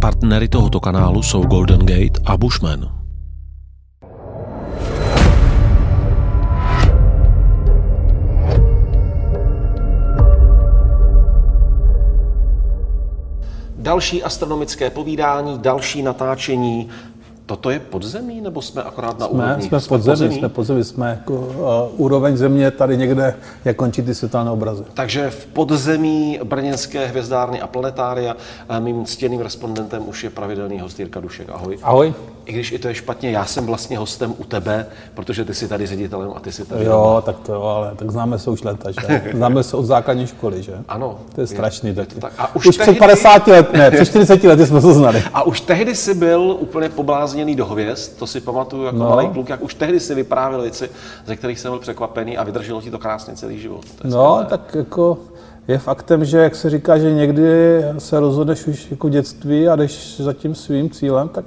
Partnery tohoto kanálu jsou Golden Gate a Bushman. Další astronomické povídání, další natáčení Toto je podzemí, nebo jsme akorát na jsme, úrovni? Jsme, jsme podzemí, podzemí, jsme podzemí, jsme jako uh, úroveň země tady někde, jak končí ty světelné obrazy. Takže v podzemí brněnské hvězdárny a planetária mým ctěným respondentem už je pravidelný host Jirka Dušek. Ahoj. Ahoj. I když i to je špatně, já jsem vlastně hostem u tebe, protože ty jsi tady ředitelem a ty jsi tady. Jo, doma. tak to jo, ale tak známe se už leta, že? Známe se od základní školy, že? Ano. To je strašný. Je, taky. Tak. A už, už tehdy... před 50 let, ne, před 40 lety jsme se znali. A už tehdy jsi byl úplně poblázněný do hvězd, to si pamatuju jako no. malý kluk, jak už tehdy si vyprávěl věci, ze kterých jsem byl překvapený a vydrželo ti to krásně celý život. No, skvělé. tak jako je faktem, že jak se říká, že někdy se rozhodneš už jako dětství a jdeš za tím svým cílem, tak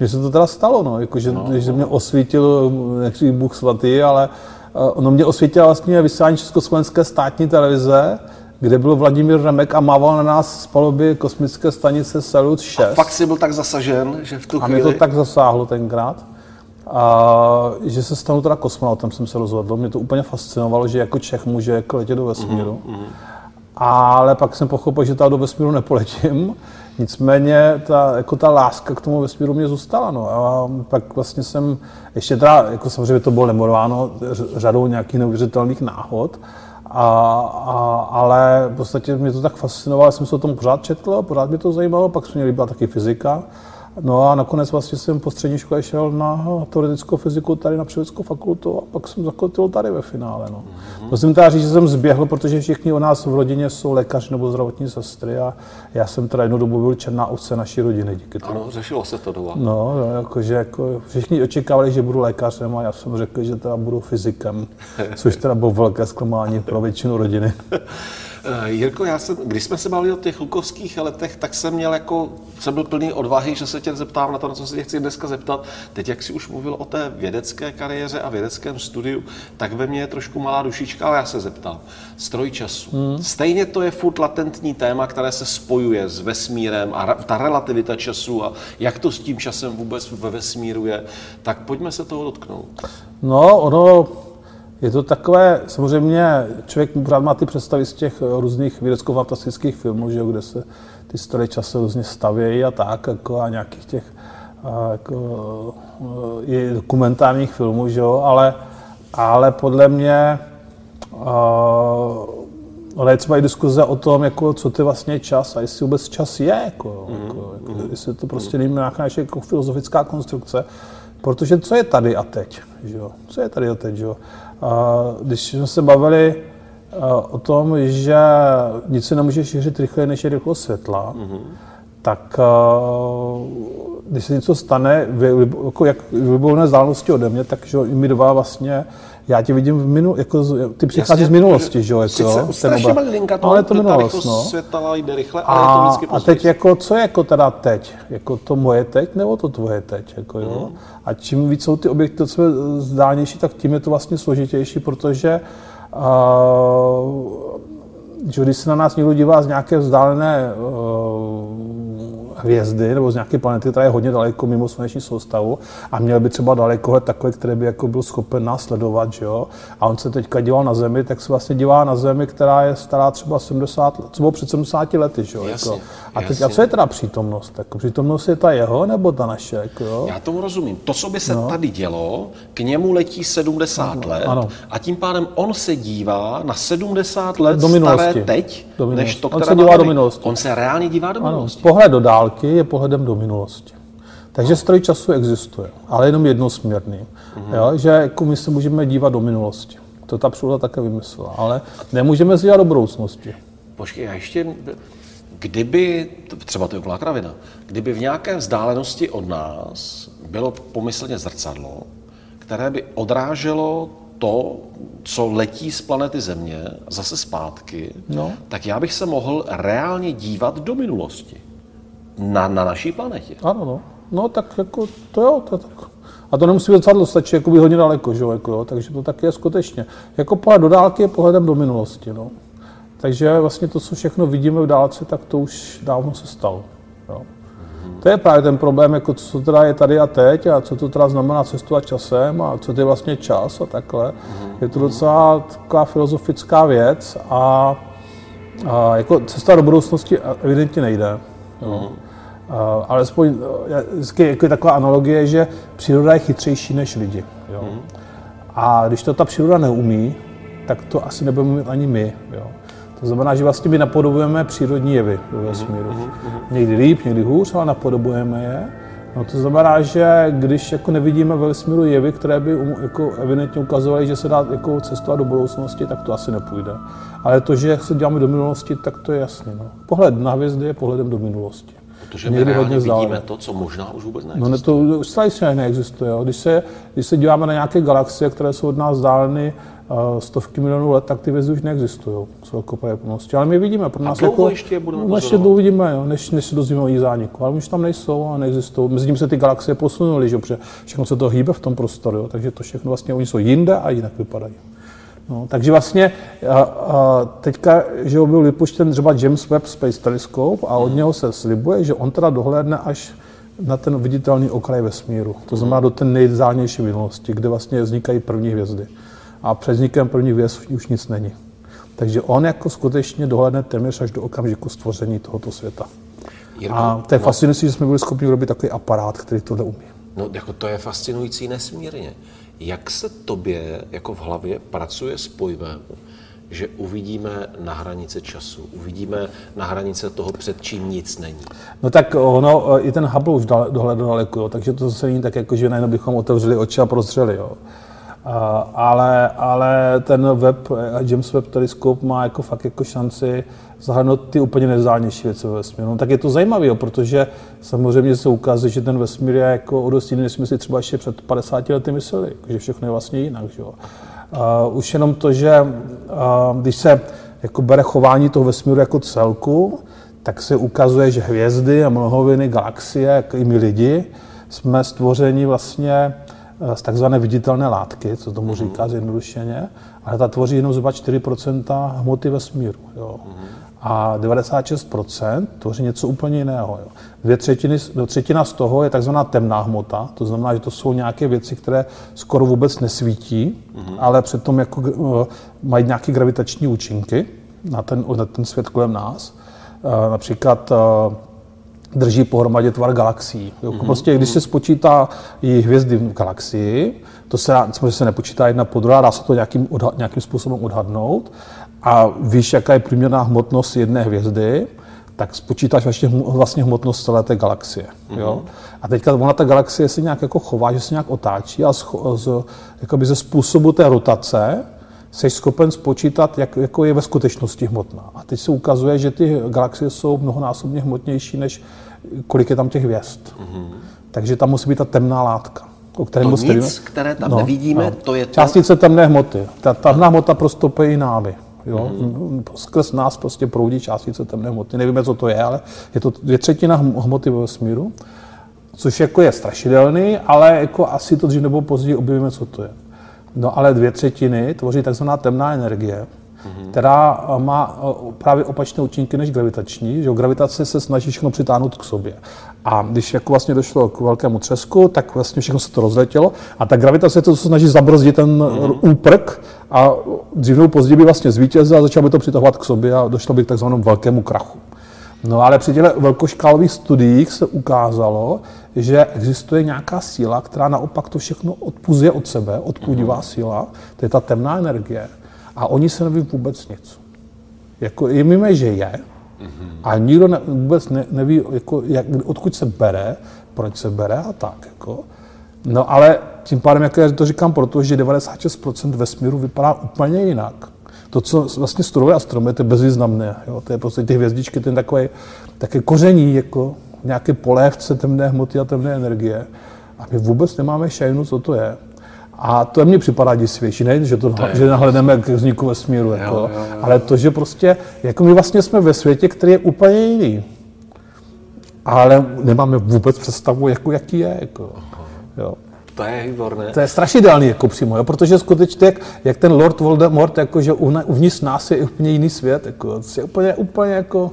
že se to teda stalo, no, jako, že, no, že mě osvítil, nechci Bůh svatý, ale ono mě osvítilo vlastně vysílání Československé státní televize, kde byl Vladimír Remek a mával na nás z paluby kosmické stanice Salut 6. A fakt si byl tak zasažen, že v tu chvíli... A mě to tak zasáhlo tenkrát. A že se stanu teda kosmonautem, jsem se rozhodl. Mě to úplně fascinovalo, že jako Čech může jako letět do vesmíru. Mm-hmm. Ale pak jsem pochopil, že tam do vesmíru nepoletím. Nicméně ta, jako ta láska k tomu vesmíru mě zůstala. No. A pak vlastně jsem, ještě teda, jako samozřejmě to bylo nemorováno řadou nějakých neuvěřitelných náhod, a, a, ale v podstatě mě to tak fascinovalo, jsem se o tom pořád četl, pořád mě to zajímalo, pak se mě líbila taky fyzika. No a nakonec vlastně jsem po střední škole šel na teoretickou fyziku tady na Přírodeckou fakultu a pak jsem zakotil tady ve finále. No. Mm-hmm. Musím teda říct, že jsem zběhl, protože všichni u nás v rodině jsou lékaři nebo zdravotní sestry a já jsem teda jednu dobu byl černá ovce naší rodiny díky tomu. Ano, řešilo se to doma. No, jakože jako všichni očekávali, že budu lékařem a já jsem řekl, že teda budu fyzikem, což teda bylo velké zklamání pro většinu rodiny. Uh, Jirko, já jsem, když jsme se bavili o těch lukovských letech, tak jsem měl jako, jsem byl plný odvahy, že se tě zeptám na to, na co se tě chci dneska zeptat. Teď, jak jsi už mluvil o té vědecké kariéře a vědeckém studiu, tak ve mně je trošku malá dušička, ale já se zeptám. Stroj času. Hmm. Stejně to je furt latentní téma, které se spojuje s vesmírem a ta relativita času a jak to s tím časem vůbec ve vesmíru je. Tak pojďme se toho dotknout. No, ono je to takové, samozřejmě člověk pořád má ty představy z těch různých vědecko-fantastických filmů, že jo, kde se ty stroje času různě stavějí a tak, jako a nějakých těch a jako, i dokumentárních filmů, že jo, ale, ale podle mě ale je třeba i diskuze o tom, jako, co to je vlastně čas a jestli vůbec čas je, jako, mm, jako, mm. jako, jestli to prostě není nějaká jako filozofická konstrukce, protože co je tady a teď, že jo? co je tady a teď, že jo? Když jsme se bavili o tom, že nic se nemůže šířit rychleji než je rychlost světla, mm-hmm. tak když se něco stane, jako jak v vzdálenosti ode mě, tak že my dva vlastně já tě vidím v minu, jako ty přicházíš Jasně, z minulosti, že jo? Jako, sice strašně malinka to, ale to minulost, no. světla jde rychle, a, ale to vždycky A teď jako, co je jako teda teď? Jako to moje teď, nebo to tvoje teď, jako jo? Mm. A čím víc jsou ty objekty jsou zdálnější, tak tím je to vlastně složitější, protože uh, že když se na nás někdo dívá z nějaké vzdálené uh, hvězdy nebo z nějaké planety, která je hodně daleko mimo sluneční soustavu a měl by třeba dalekohled takový, který by jako byl schopen následovat, že jo? A on se teďka díval na Zemi, tak se vlastně dívá na Zemi, která je stará třeba 70 let, třeba před 70 lety, že jo? Jasně, jako. A, teď, a co je teda přítomnost? Jako přítomnost je ta jeho nebo ta naše? Jako, jo? Já tomu rozumím. To, co by se no. tady dělo, k němu letí 70 ano, let ano. a tím pádem on se dívá na 70 let do staré teď, do než to, které on se dívá do minulosti. On se reálně dívá do minulosti. Ano, pohled do dálky je pohledem do minulosti. Takže stroj času existuje, ale jenom jednosměrný. Mm-hmm. Jo, že jako my se můžeme dívat do minulosti. To ta příroda také vymyslela, ale nemůžeme se dívat do budoucnosti. Počkej, já ještě Kdyby, třeba to je úplná kravina, kdyby v nějaké vzdálenosti od nás bylo pomyslně zrcadlo, které by odráželo to, co letí z planety Země, zase zpátky, no. tak já bych se mohl reálně dívat do minulosti. Na, na naší planetě. Ano, no. No tak jako to jo, to tak. A to nemusí být zrcadlo, stačí jako hodně daleko, že? Jako, jo? takže to tak je skutečně. Jako pohled do dálky je pohledem do minulosti. No. Takže vlastně to, co všechno vidíme v dálce, tak to už dávno se stalo. Jo. To je právě ten problém, jako co teda je tady a teď a co to teda znamená cestovat časem a co to je vlastně čas a takhle. Je to docela taková filozofická věc a, a jako cesta do budoucnosti evidentně nejde. Jo. Uh, alespoň vždycky jako je taková analogie, že příroda je chytřejší než lidi. Jo. A když to ta příroda neumí, tak to asi nebudeme mít ani my. Jo. To znamená, že vlastně my napodobujeme přírodní jevy ve vesmíru. Někdy líp, někdy hůř, ale napodobujeme je. No to znamená, že když jako nevidíme ve vesmíru jevy, které by um, jako evidentně ukazovaly, že se dá jako cestovat do budoucnosti, tak to asi nepůjde. Ale to, že se děláme do minulosti, tak to je jasné. No. Pohled na hvězdy je pohledem do minulosti. Protože my hodně vidíme to, co možná už vůbec neexistuje. No ne, to už stále neexistuje. Jo. Když, se, když se díváme na nějaké galaxie, které jsou od nás vzdáleny stovky milionů let, tak ty hvězdy už neexistují s velkou pravděpodobností. Ale my vidíme, pro nás a jako, ještě budeme no, ještě dlouho vidíme, jo, než, než se dozvíme o jejich zániku. Ale už tam nejsou a neexistují. Mezi tím se ty galaxie posunuly, že? protože všechno se to hýbe v tom prostoru, jo, takže to všechno vlastně, oni jsou jinde a jinak vypadají. No, takže vlastně a, a teďka, že byl vypuštěn třeba James Webb Space Telescope a od něho se slibuje, že on teda dohlédne až na ten viditelný okraj vesmíru. To znamená do té nejvzdálenější minulosti, kde vlastně vznikají první hvězdy a před vznikem první věc už nic není. Takže on jako skutečně dohledne téměř až do okamžiku stvoření tohoto světa. Jirko, a to je no, fascinující, že jsme byli schopni urobit takový aparát, který to umí. No, jako to je fascinující nesmírně. Jak se tobě jako v hlavě pracuje s pojmem, že uvidíme na hranice času, uvidíme na hranice toho, před čím nic není. No tak ono, i ten Hubble už dohledal daleko, takže to zase není tak, jako, že najednou bychom otevřeli oči a prozřeli. Jo ale, ale ten web, James Webb Telescope má jako fakt jako šanci zahrnout ty úplně nezdálnější věci ve vesmíru. No, tak je to zajímavé, protože samozřejmě se ukazuje, že ten vesmír je jako o dost jiný, než jsme si třeba ještě před 50 lety mysleli, že všechno je vlastně jinak. Že jo. Uh, už jenom to, že uh, když se jako bere chování toho vesmíru jako celku, tak se ukazuje, že hvězdy a mnohoviny, galaxie, jako i my lidi, jsme stvořeni vlastně z takzvané viditelné látky, co tomu mhm. říká zjednodušeně, ale ta tvoří jenom zhruba 4% hmoty vesmíru. Jo. A 96% tvoří něco úplně jiného. Jo. Dvě třetiny, třetina z toho je takzvaná temná hmota, to znamená, že to jsou nějaké věci, které skoro vůbec nesvítí, mm-hmm. ale přitom jako, uh, mají nějaké gravitační účinky na ten, na ten svět kolem nás. Uh, například uh, drží pohromadě tvar galaxií. Mm-hmm. Prostě když se spočítá i hvězdy v galaxii, to se, samozřejmě se nepočítá jedna po druhé, dá se to nějakým, odha- nějakým způsobem odhadnout a víš, jaká je průměrná hmotnost jedné hvězdy, tak spočítáš vlastně, vlastně hmotnost celé té galaxie. Mm-hmm. Jo? A teďka ona ta galaxie se nějak jako chová, že se nějak otáčí a z, z, jakoby ze způsobu té rotace jsi schopen spočítat, jak jako je ve skutečnosti hmotná. A teď se ukazuje, že ty galaxie jsou mnohonásobně hmotnější, než kolik je tam těch hvězd. Mm-hmm. Takže tam musí být ta temná látka. O kterém to nic, které tam no, nevidíme, no. to je to... Částice temné hmoty. Ta temná hmota prostoupí námi. Jo? Mm-hmm. Skrz nás prostě proudí částice temné hmoty. Nevíme, co to je, ale je to dvě třetina hmoty ve vesmíru, což jako je strašidelný, ale jako asi to dřív nebo později objevíme, co to je. No ale dvě třetiny tvoří takzvaná temná energie, mm-hmm. která má právě opačné účinky než gravitační. Že gravitace se snaží všechno přitáhnout k sobě. A když jako vlastně došlo k velkému třesku, tak vlastně všechno se to rozletělo. A ta gravitace to snaží zabrzdit ten mm-hmm. úprk a dřív nebo později by vlastně zvítězil a začal by to přitahovat k sobě a došlo by k takzvanému velkému krachu. No ale při těch velkoškálových studiích se ukázalo, že existuje nějaká síla, která naopak to všechno odpuzuje od sebe, odpudivá síla, to je ta temná energie. A oni se neví vůbec nic. Jako, je víme, že je, a nikdo ne, vůbec ne, neví, jako, jak, odkud se bere, proč se bere a tak. Jako. No ale tím pádem, jak já to říkám, protože 96% vesmíru vypadá úplně jinak. To, co vlastně studuje astronomie, to je bezvýznamné. Jo? To je prostě ty hvězdičky, ten takové, také koření, jako nějaké polévce temné hmoty a temné energie. A my vůbec nemáme šajnu, co to je. A to mně připadá děsivější, ne, že, to, to že nahledeme k vzniku vesmíru, jako, jo, jo, jo. ale to, že prostě, jako my vlastně jsme ve světě, který je úplně jiný. Ale nemáme vůbec představu, jako, jaký je. Jako, jo. To je výborné. To je strašidelný jako přímo, jo? protože skutečně, jak, jak ten Lord Voldemort, jako, že uvnitř nás je úplně jiný svět, jako, je úplně, úplně jako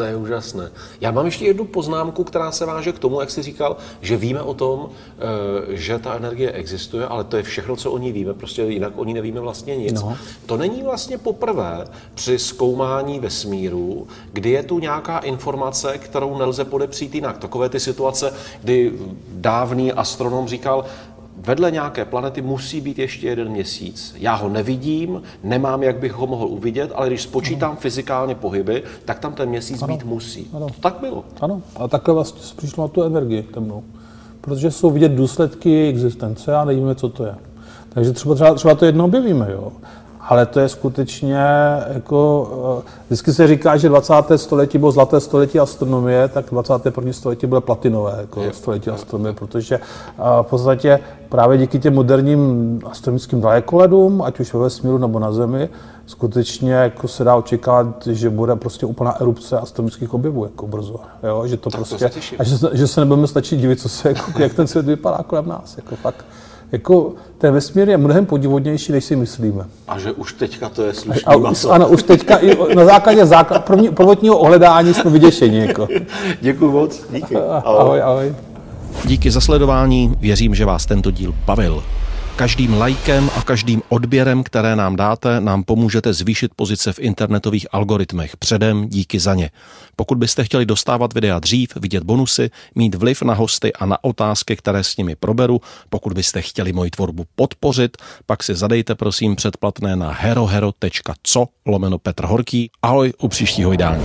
To je úžasné. Já mám ještě jednu poznámku, která se váže k tomu, jak jsi říkal, že víme o tom, eh, že ta energie existuje, ale to je všechno, co o ní víme, prostě jinak o ní nevíme vlastně nic. No. To není vlastně poprvé při zkoumání vesmíru, kdy je tu nějaká informace, kterou nelze podepřít jinak. Takové ty situace, kdy dávný astronom říkal, vedle nějaké planety musí být ještě jeden měsíc. Já ho nevidím, nemám, jak bych ho mohl uvidět, ale když spočítám ano. fyzikálně pohyby, tak tam ten měsíc ano. být musí. Ano. To tak bylo. Ano, a takhle vlastně přišlo na tu energii temnou. Protože jsou vidět důsledky existence a nevíme, co to je. Takže třeba, třeba, třeba to jedno objevíme, jo ale to je skutečně jako, eh, vždycky se říká, že 20. století bylo zlaté století astronomie, tak 21. století bylo platinové jako je, století astronomie, protože eh, v podstatě právě díky těm moderním astronomickým dalekoledům, ať už ve vesmíru nebo na Zemi, skutečně jako se dá očekávat, že bude prostě úplná erupce astronomických objevů jako brzo. Jo? Že to tak prostě, to a že, že, se nebudeme stačit divit, co se, jako, jak ten svět vypadá kolem nás. Jako fakt jako ten vesmír je mnohem podivodnější, než si myslíme. A že už teďka to je slušný a, a, Ano, už teďka i na základě základ, první, prvotního ohledání jsme vyděšeni. Jako. Děkuji moc, díky. Ahoj. ahoj, ahoj. Díky za sledování, věřím, že vás tento díl bavil. Každým lajkem a každým odběrem, které nám dáte, nám pomůžete zvýšit pozice v internetových algoritmech. Předem díky za ně. Pokud byste chtěli dostávat videa dřív, vidět bonusy, mít vliv na hosty a na otázky, které s nimi proberu, pokud byste chtěli moji tvorbu podpořit, pak si zadejte prosím předplatné na herohero.co lomeno Petr Horký. Ahoj u příštího vydání.